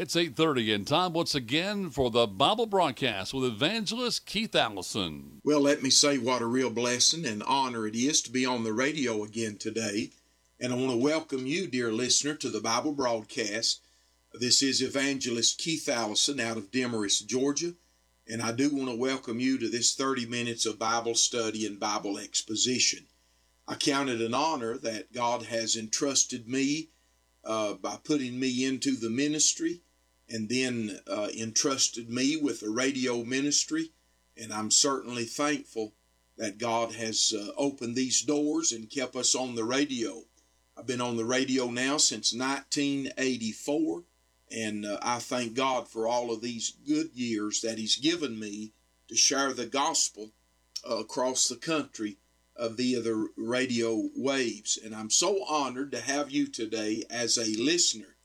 It's 8:30 and time once again for the Bible broadcast with evangelist Keith Allison. Well, let me say what a real blessing and honor it is to be on the radio again today. And I want to welcome you, dear listener, to the Bible broadcast. This is evangelist Keith Allison out of Demorest, Georgia. And I do want to welcome you to this 30 minutes of Bible study and Bible exposition. I count it an honor that God has entrusted me uh, by putting me into the ministry and then uh, entrusted me with a radio ministry. And I'm certainly thankful that God has uh, opened these doors and kept us on the radio. I've been on the radio now since 1984, and uh, I thank God for all of these good years that He's given me to share the gospel uh, across the country uh, via the radio waves. And I'm so honored to have you today as a listener.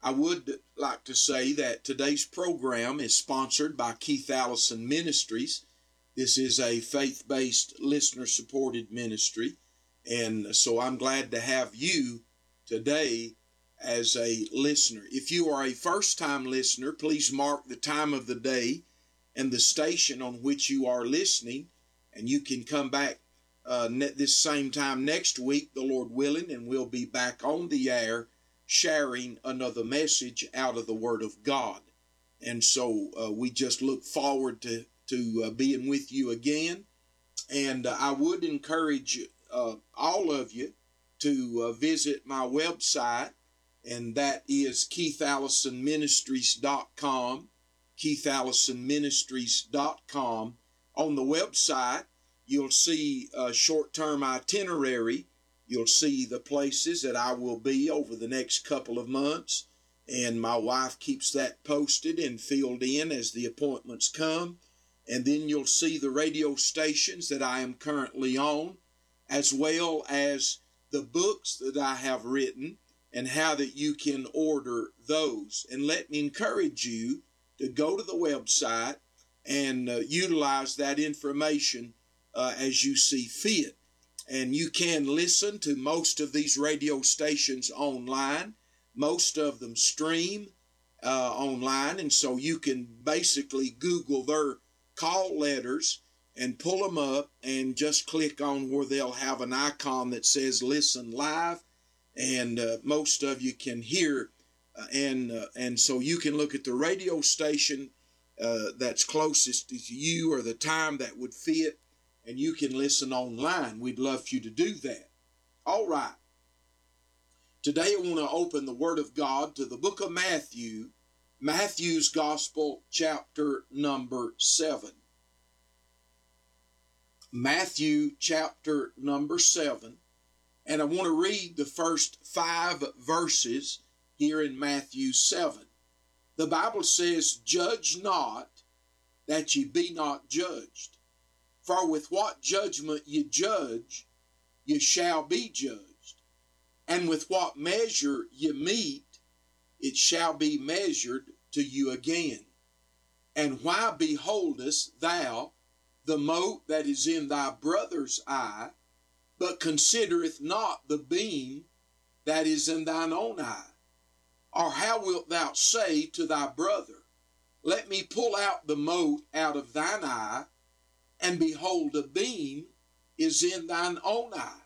I would like to say that today's program is sponsored by Keith Allison Ministries. This is a faith based, listener supported ministry. And so I'm glad to have you today as a listener. If you are a first time listener, please mark the time of the day and the station on which you are listening, and you can come back uh, this same time next week, the Lord willing, and we'll be back on the air sharing another message out of the Word of God. And so uh, we just look forward to, to uh, being with you again. And uh, I would encourage uh, all of you to uh, visit my website, and that is keithallisonministries.com. keithallisonministries.com. On the website, you'll see a short term itinerary You'll see the places that I will be over the next couple of months, and my wife keeps that posted and filled in as the appointments come. And then you'll see the radio stations that I am currently on, as well as the books that I have written and how that you can order those. And let me encourage you to go to the website and uh, utilize that information uh, as you see fit and you can listen to most of these radio stations online. Most of them stream uh, online, and so you can basically Google their call letters and pull them up and just click on where they'll have an icon that says listen live. And uh, most of you can hear uh, and uh, and so you can look at the radio station uh, that's closest to you or the time that would fit and you can listen online. We'd love for you to do that. All right. Today I want to open the Word of God to the book of Matthew, Matthew's Gospel, chapter number 7. Matthew, chapter number 7. And I want to read the first five verses here in Matthew 7. The Bible says, Judge not that ye be not judged. For with what judgment you judge, you shall be judged. And with what measure you meet, it shall be measured to you again. And why beholdest thou the mote that is in thy brother's eye, but considereth not the beam that is in thine own eye? Or how wilt thou say to thy brother, Let me pull out the mote out of thine eye, and behold, a beam is in thine own eye.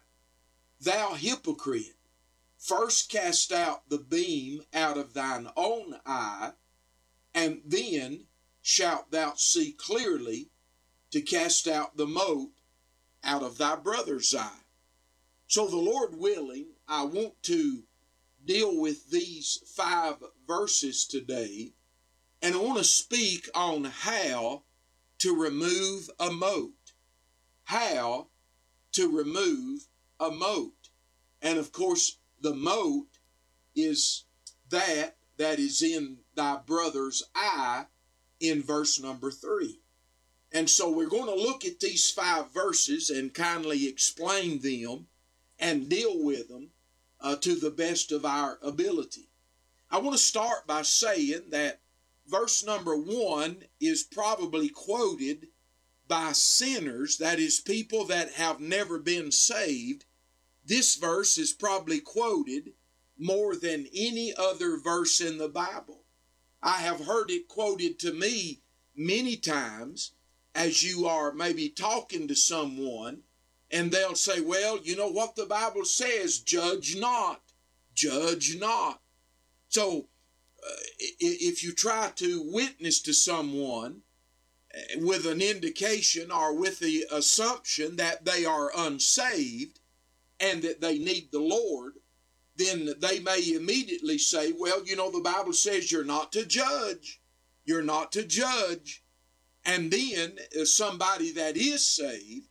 Thou hypocrite, first cast out the beam out of thine own eye, and then shalt thou see clearly to cast out the mote out of thy brother's eye. So, the Lord willing, I want to deal with these five verses today, and I want to speak on how to remove a mote. How to remove a mote. And of course, the mote is that that is in thy brother's eye in verse number three. And so we're going to look at these five verses and kindly explain them and deal with them uh, to the best of our ability. I want to start by saying that verse number one is probably quoted by sinners, that is, people that have never been saved. This verse is probably quoted more than any other verse in the Bible. I have heard it quoted to me many times as you are maybe talking to someone and they'll say, Well, you know what the Bible says judge not, judge not. So if you try to witness to someone uh, with an indication or with the assumption that they are unsaved and that they need the Lord, then they may immediately say, Well, you know, the Bible says you're not to judge. You're not to judge. And then uh, somebody that is saved,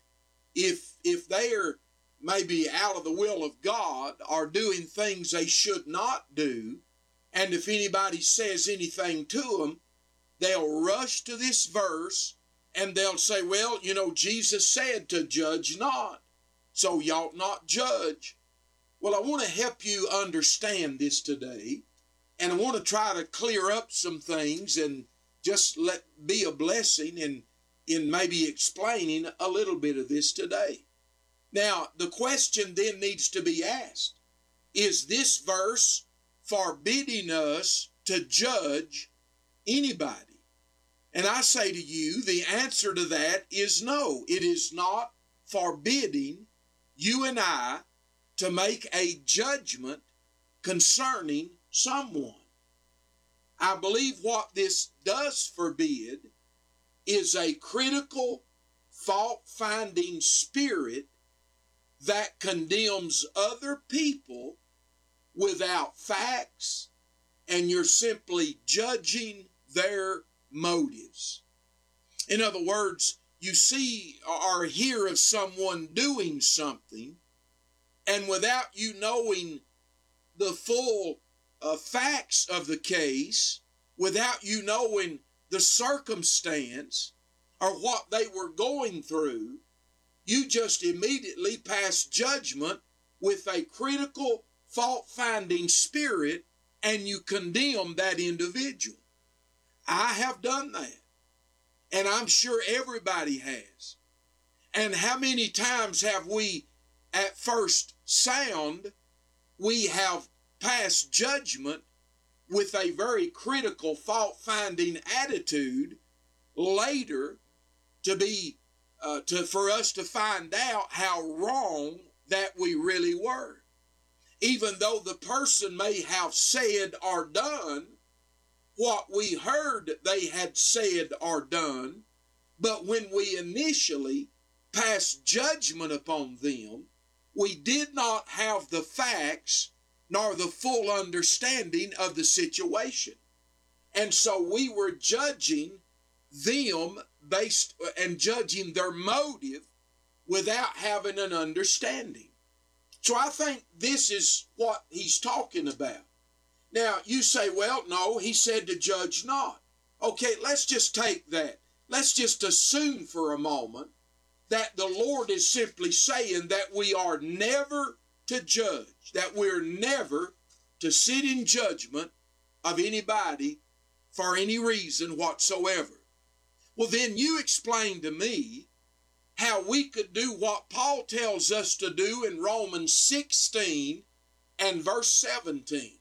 if if they're maybe out of the will of God or doing things they should not do, and if anybody says anything to them, they'll rush to this verse and they'll say, Well, you know, Jesus said to judge not, so you ought not judge. Well, I want to help you understand this today, and I want to try to clear up some things and just let be a blessing in in maybe explaining a little bit of this today. Now, the question then needs to be asked Is this verse forbidding us to judge anybody? And I say to you, the answer to that is no. It is not forbidding you and I to make a judgment concerning someone. I believe what this does forbid is a critical, fault finding spirit that condemns other people without facts, and you're simply judging their motives. In other words, you see or hear of someone doing something, and without you knowing the full uh, facts of the case, without you knowing the circumstance or what they were going through, you just immediately pass judgment with a critical fault finding spirit and you condemn that individual. I have done that. And I'm sure everybody has. And how many times have we, at first sound, we have passed judgment with a very critical fault finding attitude later to be uh, to for us to find out how wrong that we really were even though the person may have said or done what we heard they had said or done, but when we initially passed judgment upon them, we did not have the facts nor the full understanding of the situation. And so we were judging them based and judging their motive without having an understanding. So I think this is what he's talking about. Now, you say, well, no, he said to judge not. Okay, let's just take that. Let's just assume for a moment that the Lord is simply saying that we are never to judge, that we're never to sit in judgment of anybody for any reason whatsoever. Well, then you explain to me how we could do what Paul tells us to do in Romans 16 and verse 17.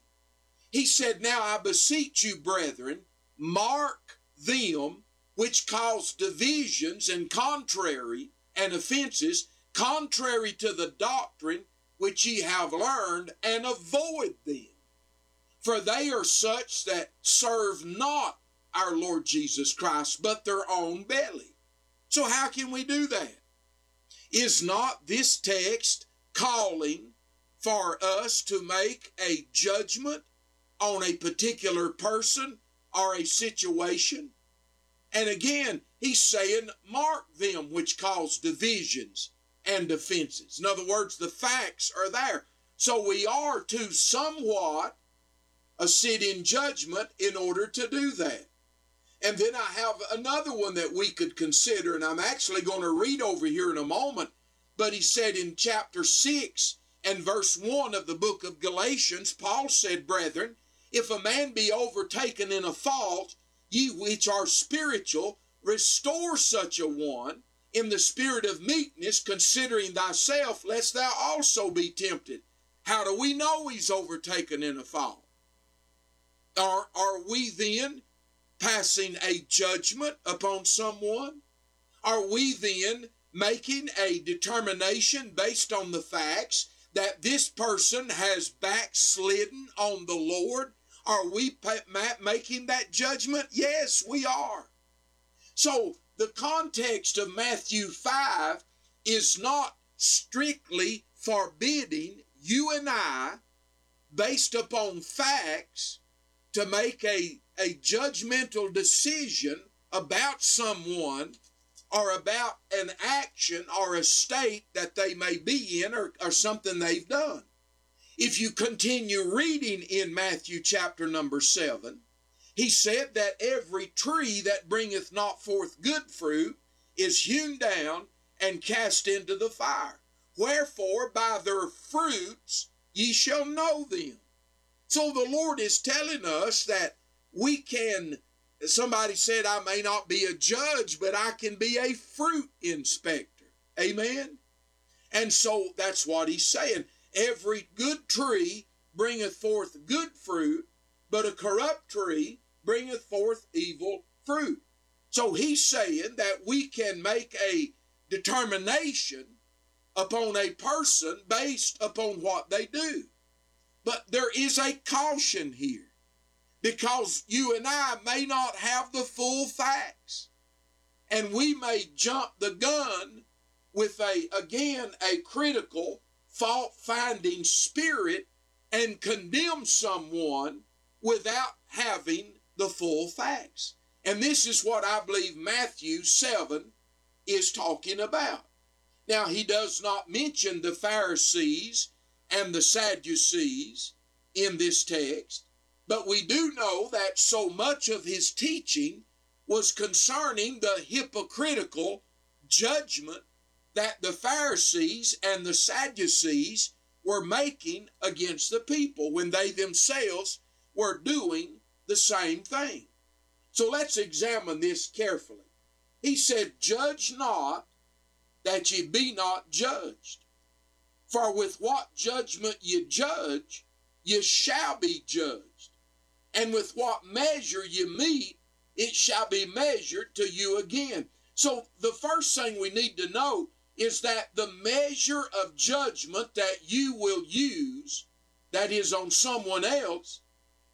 He said, Now I beseech you, brethren, mark them which cause divisions and contrary and offenses, contrary to the doctrine which ye have learned, and avoid them. For they are such that serve not our Lord Jesus Christ, but their own belly so, how can we do that? Is not this text calling for us to make a judgment on a particular person or a situation? And again, he's saying, mark them which cause divisions and offenses. In other words, the facts are there. So we are to somewhat sit in judgment in order to do that. And then I have another one that we could consider, and I'm actually going to read over here in a moment. But he said in chapter 6 and verse 1 of the book of Galatians, Paul said, Brethren, if a man be overtaken in a fault, ye which are spiritual, restore such a one in the spirit of meekness, considering thyself, lest thou also be tempted. How do we know he's overtaken in a fault? Or are we then passing a judgment upon someone? Are we then making a determination based on the facts that this person has backslidden on the Lord? Are we making that judgment? Yes, we are. So the context of Matthew 5 is not strictly forbidding you and I, based upon facts, to make a, a judgmental decision about someone or about an action or a state that they may be in or, or something they've done. If you continue reading in Matthew chapter number 7, he said that every tree that bringeth not forth good fruit is hewn down and cast into the fire. Wherefore, by their fruits ye shall know them. So the Lord is telling us that we can Somebody said, I may not be a judge, but I can be a fruit inspector. Amen? And so that's what he's saying. Every good tree bringeth forth good fruit, but a corrupt tree bringeth forth evil fruit. So he's saying that we can make a determination upon a person based upon what they do. But there is a caution here because you and I may not have the full facts. And we may jump the gun with a, again, a critical, fault finding spirit and condemn someone without having the full facts. And this is what I believe Matthew 7 is talking about. Now, he does not mention the Pharisees and the Sadducees in this text, but we do know that so much of his teaching was concerning the hypocritical judgment that the Pharisees and the Sadducees were making against the people when they themselves were doing the same thing. So let's examine this carefully. He said, Judge not that ye be not judged. For with what judgment ye judge, ye shall be judged and with what measure you meet, it shall be measured to you again. So the first thing we need to know is that the measure of judgment that you will use, that is on someone else,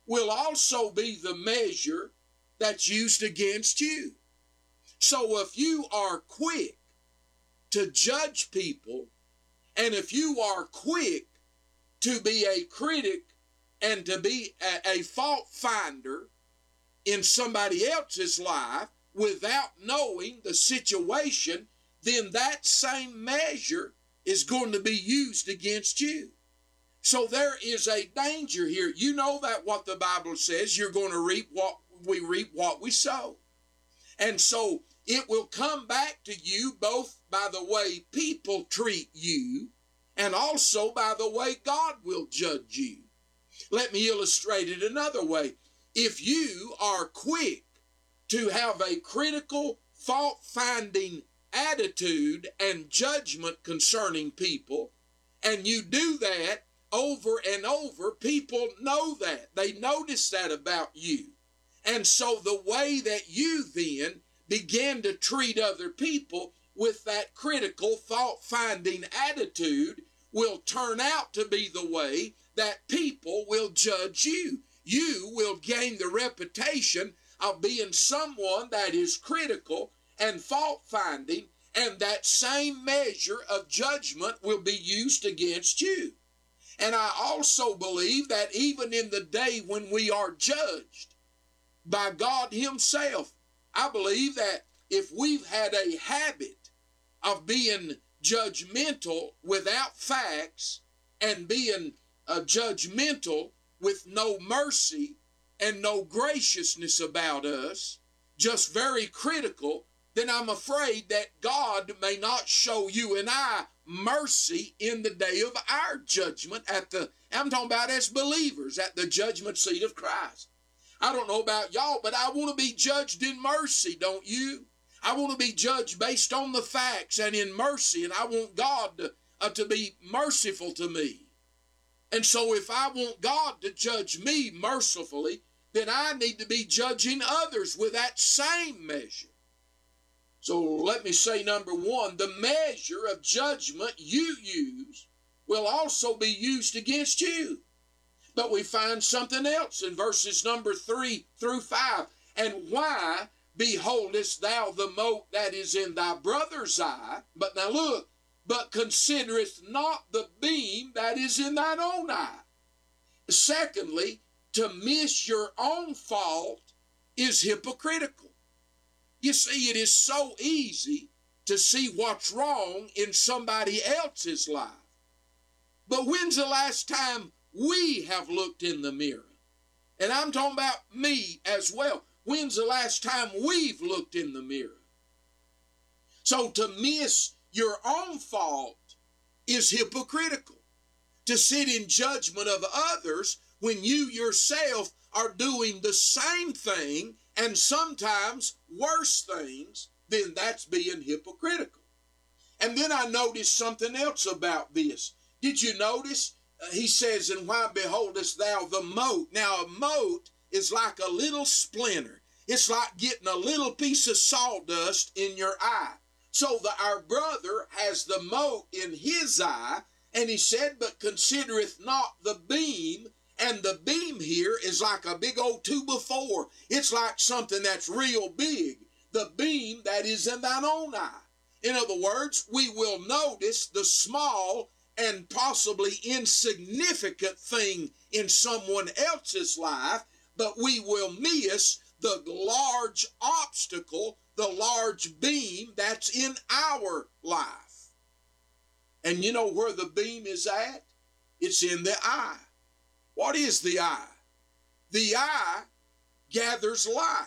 will also be the measure that's used against you. So if you are quick to judge people, and if you are quick to be a critic and to be a, a fault finder in somebody else's life without knowing the situation, then that same measure is going to be used against you. So there is a danger here. You know that what the Bible says, you're going to reap what we reap what we sow. And so it will come back to you both by the way people treat you and also by the way God will judge you. Let me illustrate it another way. If you are quick to have a critical, fault finding attitude and judgment concerning people, and you do that over and over, people know that. They notice that about you. And so the way that you then begin to treat other people with that critical, fault finding attitude will turn out to be the way that people will judge you. You will gain the reputation of being someone that is critical and fault finding, and that same measure of judgment will be used against you. And I also believe that even in the day when we are judged by God Himself, I believe that if we've had a habit of being judgmental without facts and being uh, judgmental with no mercy and no graciousness about us, just very critical, then I'm afraid that God may not show you and I mercy in the day of our judgment at the, I'm talking about as believers, at the judgment seat of Christ. I don't know about y'all, but I want to be judged in mercy, don't you? I want to be judged based on the facts and in mercy, and I want God to, uh, to be merciful to me. And so, if I want God to judge me mercifully, then I need to be judging others with that same measure. So let me say number one the measure of judgment you use will also be used against you. But we find something else in verses number three through five. And why beholdest thou the mote that is in thy brother's eye? But now look, but considerest not the beam that is in thine own eye. Secondly, to miss your own fault is hypocritical. You see, it is so easy to see what's wrong in somebody else's life. But when's the last time we have looked in the mirror? And I'm talking about me as well. When's the last time we've looked in the mirror? So to miss your own fault is hypocritical. To sit in judgment of others when you yourself are doing the same thing and sometimes worse things, then that's being hypocritical. And then I noticed something else about this. Did you notice? Uh, he says, And why beholdest thou the mote? Now, a mote is like a little splinter. It's like getting a little piece of sawdust in your eye. So the, our brother has the mote in his eye, and he said, But considereth not the beam and the beam here is like a big old two before. It's like something that's real big. The beam that is in thine own eye. In other words, we will notice the small and possibly insignificant thing in someone else's life, but we will miss the large obstacle, the large beam that's in our life. And you know where the beam is at? It's in the eye. What is the eye? The eye gathers light.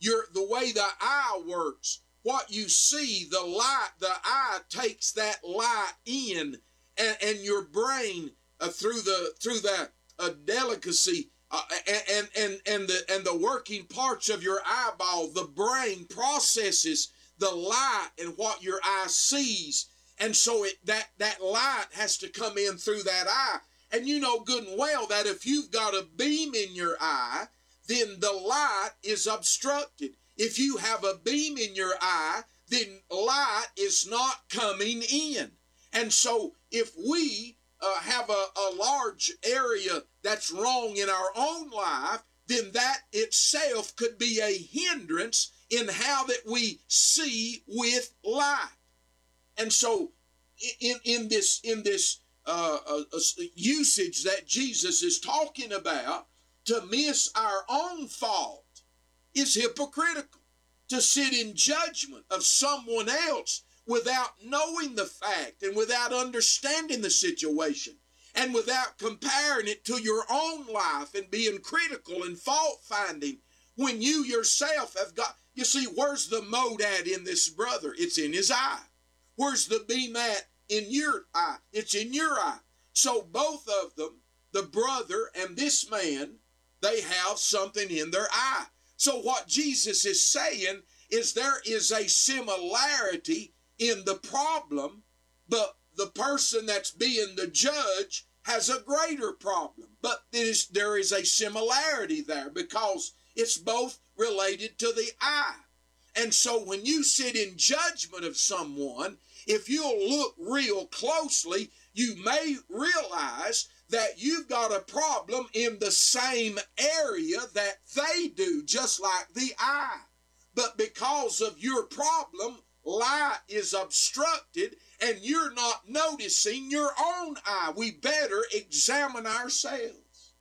Your, the way the eye works, what you see, the light, the eye takes that light in, and, and your brain uh, through the through that uh, delicacy uh, and and and the and the working parts of your eyeball, the brain processes the light and what your eye sees, and so it that that light has to come in through that eye and you know good and well that if you've got a beam in your eye, then the light is obstructed. If you have a beam in your eye, then light is not coming in. And so if we uh, have a, a large area that's wrong in our own life, then that itself could be a hindrance in how that we see with light. And so in, in this in this uh, uh, uh, usage that Jesus is talking about to miss our own fault is hypocritical. To sit in judgment of someone else without knowing the fact and without understanding the situation and without comparing it to your own life and being critical and fault finding when you yourself have got, you see, where's the mote at in this brother? It's in his eye. Where's the beam at in your eye. It's in your eye. So both of them, the brother and this man, they have something in their eye. So what Jesus is saying is there is a similarity in the problem, but the person that's being the judge has a greater problem. But there is a similarity there because it's both related to the eye. And so when you sit in judgment of someone, if you'll look real closely, you may realize that you've got a problem in the same area that they do, just like the eye. But because of your problem, light is obstructed and you're not noticing your own eye. We better examine ourselves.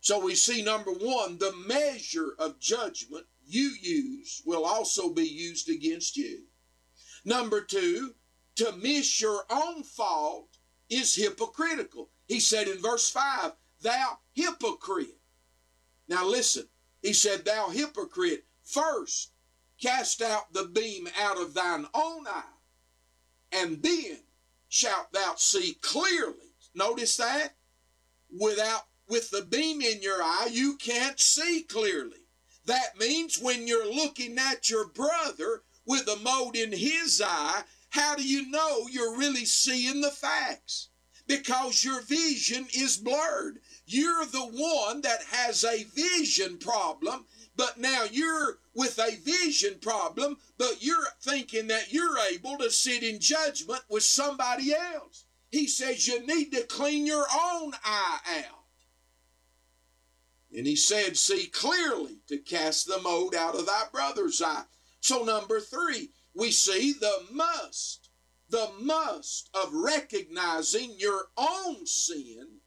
So we see number one, the measure of judgment you use will also be used against you. Number two, to miss your own fault is hypocritical. He said in verse 5, Thou hypocrite. Now listen, he said, Thou hypocrite, first cast out the beam out of thine own eye, and then shalt thou see clearly. Notice that? Without with the beam in your eye, you can't see clearly. That means when you're looking at your brother with a mote in his eye, how do you know you're really seeing the facts? Because your vision is blurred. you're the one that has a vision problem, but now you're with a vision problem, but you're thinking that you're able to sit in judgment with somebody else. He says you need to clean your own eye out. And he said, See clearly to cast the mote out of thy brother's eye. So, number three, we see the must, the must of recognizing your own sin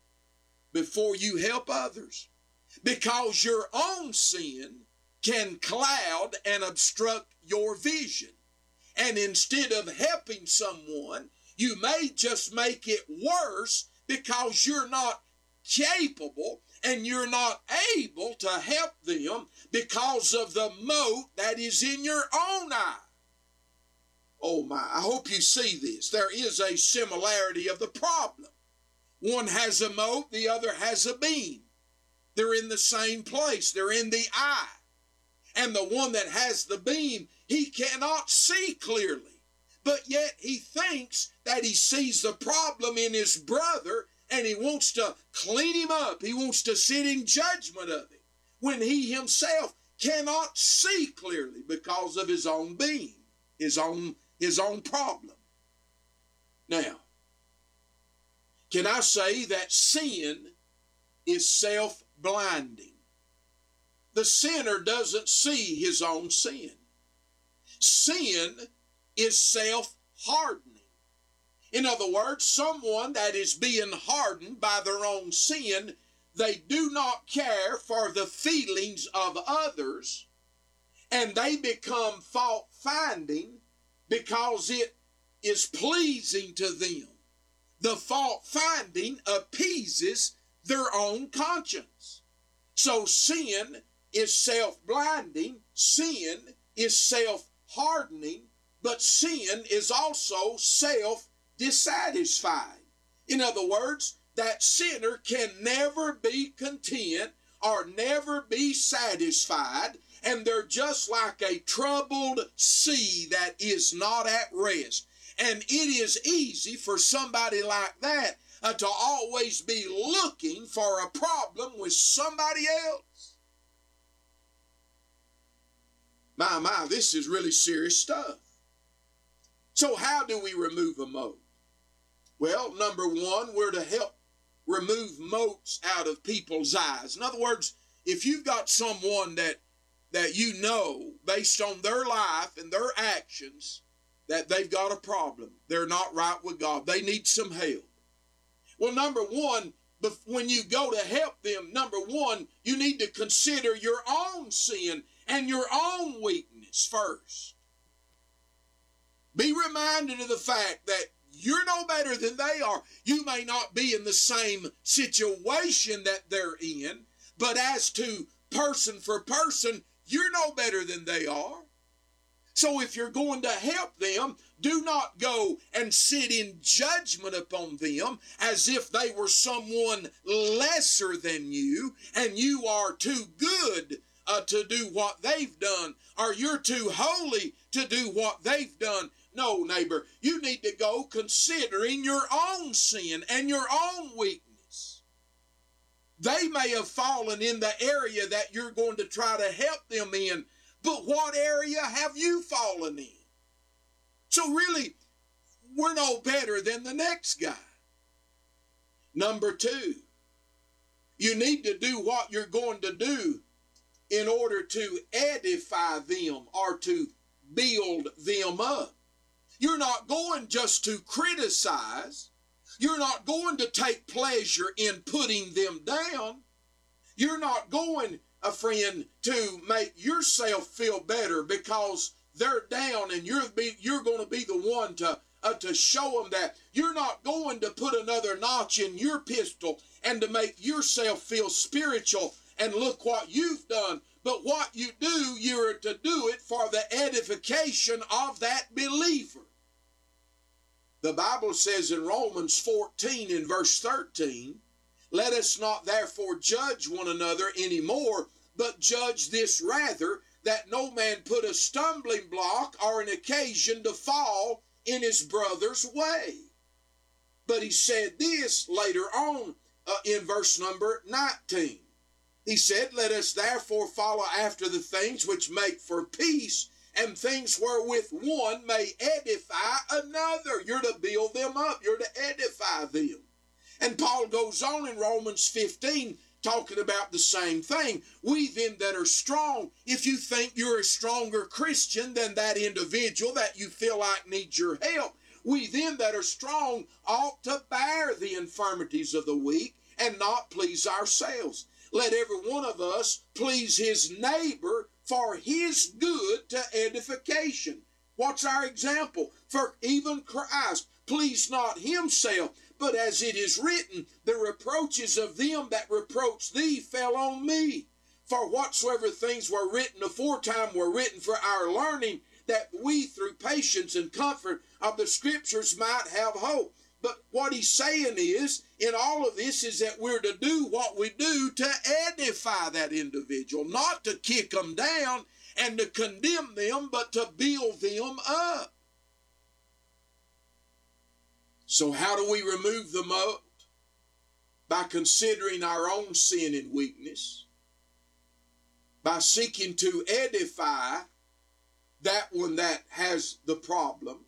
before you help others. Because your own sin can cloud and obstruct your vision. And instead of helping someone, you may just make it worse because you're not capable and you're not able to help them because of the mote that is in your own eye. Oh my, I hope you see this. There is a similarity of the problem. One has a mote, the other has a beam. They're in the same place, they're in the eye. And the one that has the beam, he cannot see clearly. But yet he thinks that he sees the problem in his brother and he wants to clean him up. He wants to sit in judgment of him when he himself cannot see clearly because of his own being, his own his own problem. Now, can I say that sin is self-blinding? The sinner doesn't see his own sin. Sin is self-hardening. In other words, someone that is being hardened by their own sin, they do not care for the feelings of others, and they become fault finding because it is pleasing to them. The fault finding appeases their own conscience. So sin is self blinding, sin is self hardening, but sin is also self dissatisfied. In other words, that sinner can never be content or never be satisfied, and they're just like a troubled sea that is not at rest. And it is easy for somebody like that uh, to always be looking for a problem with somebody else. My, my, this is really serious stuff. So, how do we remove a mote? Well, number one, we're to help remove motes out of people's eyes. In other words, if you've got someone that that you know based on their life and their actions that they've got a problem, they're not right with God, they need some help. Well, number one, when you go to help them, number one, you need to consider your own sin and your own weakness first. Be reminded of the fact that you're no better than they are. You may not be in the same situation that they're in, but as to person for person, you're no better than they are. So if you're going to help them, do not go and sit in judgment upon them as if they were someone lesser than you and you are too good uh, to do what they've done or you're too holy to do what they've done. No, neighbor, you need to go considering your own sin and your own weakness. They may have fallen in the area that you're going to try to help them in, but what area have you fallen in? So, really, we're no better than the next guy. Number two, you need to do what you're going to do in order to edify them or to build them up. You're not going just to criticize. You're not going to take pleasure in putting them down. You're not going, a friend, to make yourself feel better because they're down and you're be, you're going to be the one to uh, to show them that you're not going to put another notch in your pistol and to make yourself feel spiritual and look what you've done. But what you do, you're to do it for the edification of that believer. The Bible says in Romans 14 in verse 13, Let us not therefore judge one another any more, but judge this rather, that no man put a stumbling block or an occasion to fall in his brother's way. But he said this later on, uh, in verse number 19. He said, Let us therefore follow after the things which make for peace and things wherewith one may edify another. You're to build them up, you're to edify them. And Paul goes on in Romans 15 talking about the same thing. We then that are strong, if you think you're a stronger Christian than that individual that you feel like needs your help, we then that are strong ought to bear the infirmities of the weak and not please ourselves. Let every one of us please his neighbor for his good to edification. What's our example? For even Christ pleased not himself, but as it is written, the reproaches of them that reproach thee fell on me. For whatsoever things were written aforetime were written for our learning, that we through patience and comfort of the scriptures might have hope. But what he's saying is, in all of this, is that we're to do what we do to edify that individual, not to kick them down and to condemn them, but to build them up. So, how do we remove the mold? By considering our own sin and weakness, by seeking to edify that one that has the problem,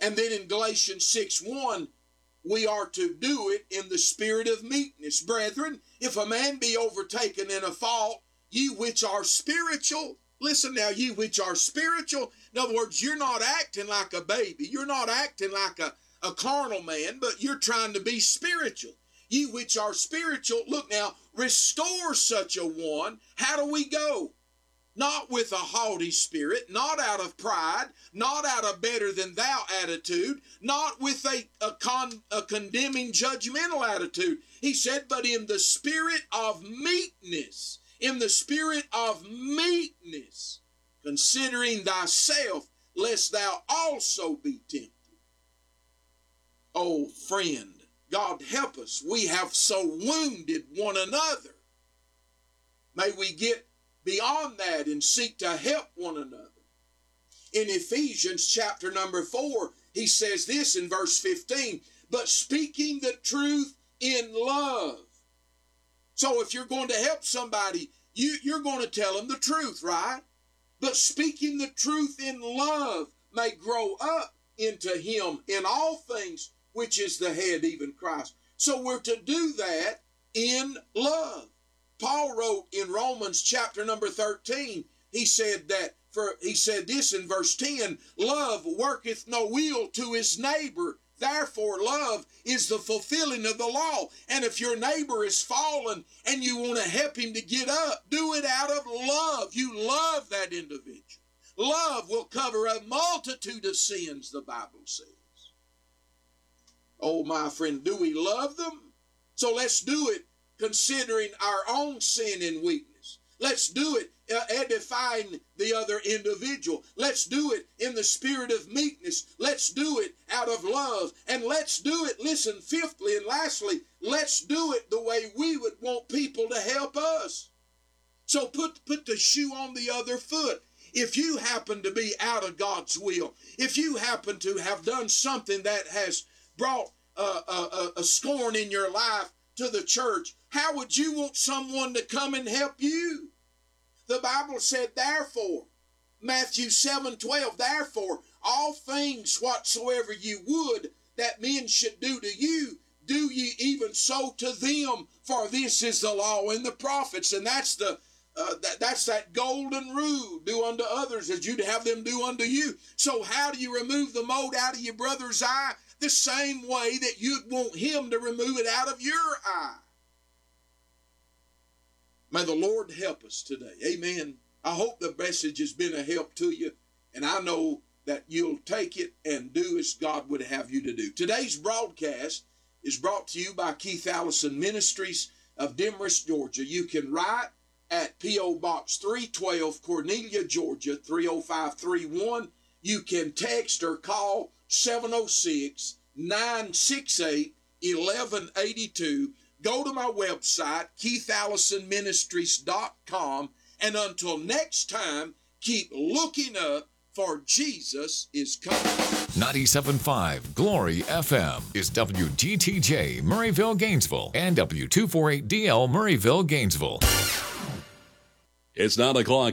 and then in Galatians 6 1, we are to do it in the spirit of meekness. Brethren, if a man be overtaken in a fault, ye which are spiritual, listen now, ye which are spiritual. In other words, you're not acting like a baby. You're not acting like a, a carnal man, but you're trying to be spiritual. Ye which are spiritual, look now, restore such a one. How do we go? not with a haughty spirit, not out of pride, not out of better than thou attitude, not with a, a, con, a condemning judgmental attitude. He said, but in the spirit of meekness, in the spirit of meekness, considering thyself, lest thou also be tempted. Oh, friend, God help us. We have so wounded one another. May we get beyond that and seek to help one another. In Ephesians chapter number 4, he says this in verse 15, but speaking the truth in love. So if you're going to help somebody, you, you're going to tell them the truth, right? But speaking the truth in love may grow up into him in all things, which is the head, even Christ. So we're to do that in love. Paul wrote in Romans chapter number 13, he said that for he said this in verse 10, love worketh no will to his neighbor. Therefore, love is the fulfilling of the law. And if your neighbor is fallen and you want to help him to get up, do it out of love. You love that individual. Love will cover a multitude of sins, the Bible says. Oh, my friend, do we love them? So let's do it considering our own sin and weakness. Let's do it uh, edifying the other individual. Let's do it in the spirit of meekness. Let's do it out of love. And let's do it, listen, fifthly and lastly, let's do it the way we would want people to help us. So put, put the shoe on the other foot. If you happen to be out of God's will, if you happen to have done something that has brought a, a, a scorn in your life to the church, how would you want someone to come and help you? The Bible said, therefore, Matthew 7 12, therefore, all things whatsoever you would that men should do to you, do ye even so to them, for this is the law and the prophets. And that's the uh, that, that's that golden rule do unto others as you'd have them do unto you. So, how do you remove the mote out of your brother's eye? The same way that you'd want him to remove it out of your eye. May the Lord help us today. Amen. I hope the message has been a help to you, and I know that you'll take it and do as God would have you to do. Today's broadcast is brought to you by Keith Allison Ministries of Demorest, Georgia. You can write at P.O. Box 312, Cornelia, Georgia 30531. You can text or call 706 968 1182 go to my website, keithallisonministries.com, and until next time, keep looking up, for Jesus is coming. 97.5 Glory FM is WGTJ Murrayville, Gainesville, and W248DL Murrayville, Gainesville. It's 9 o'clock.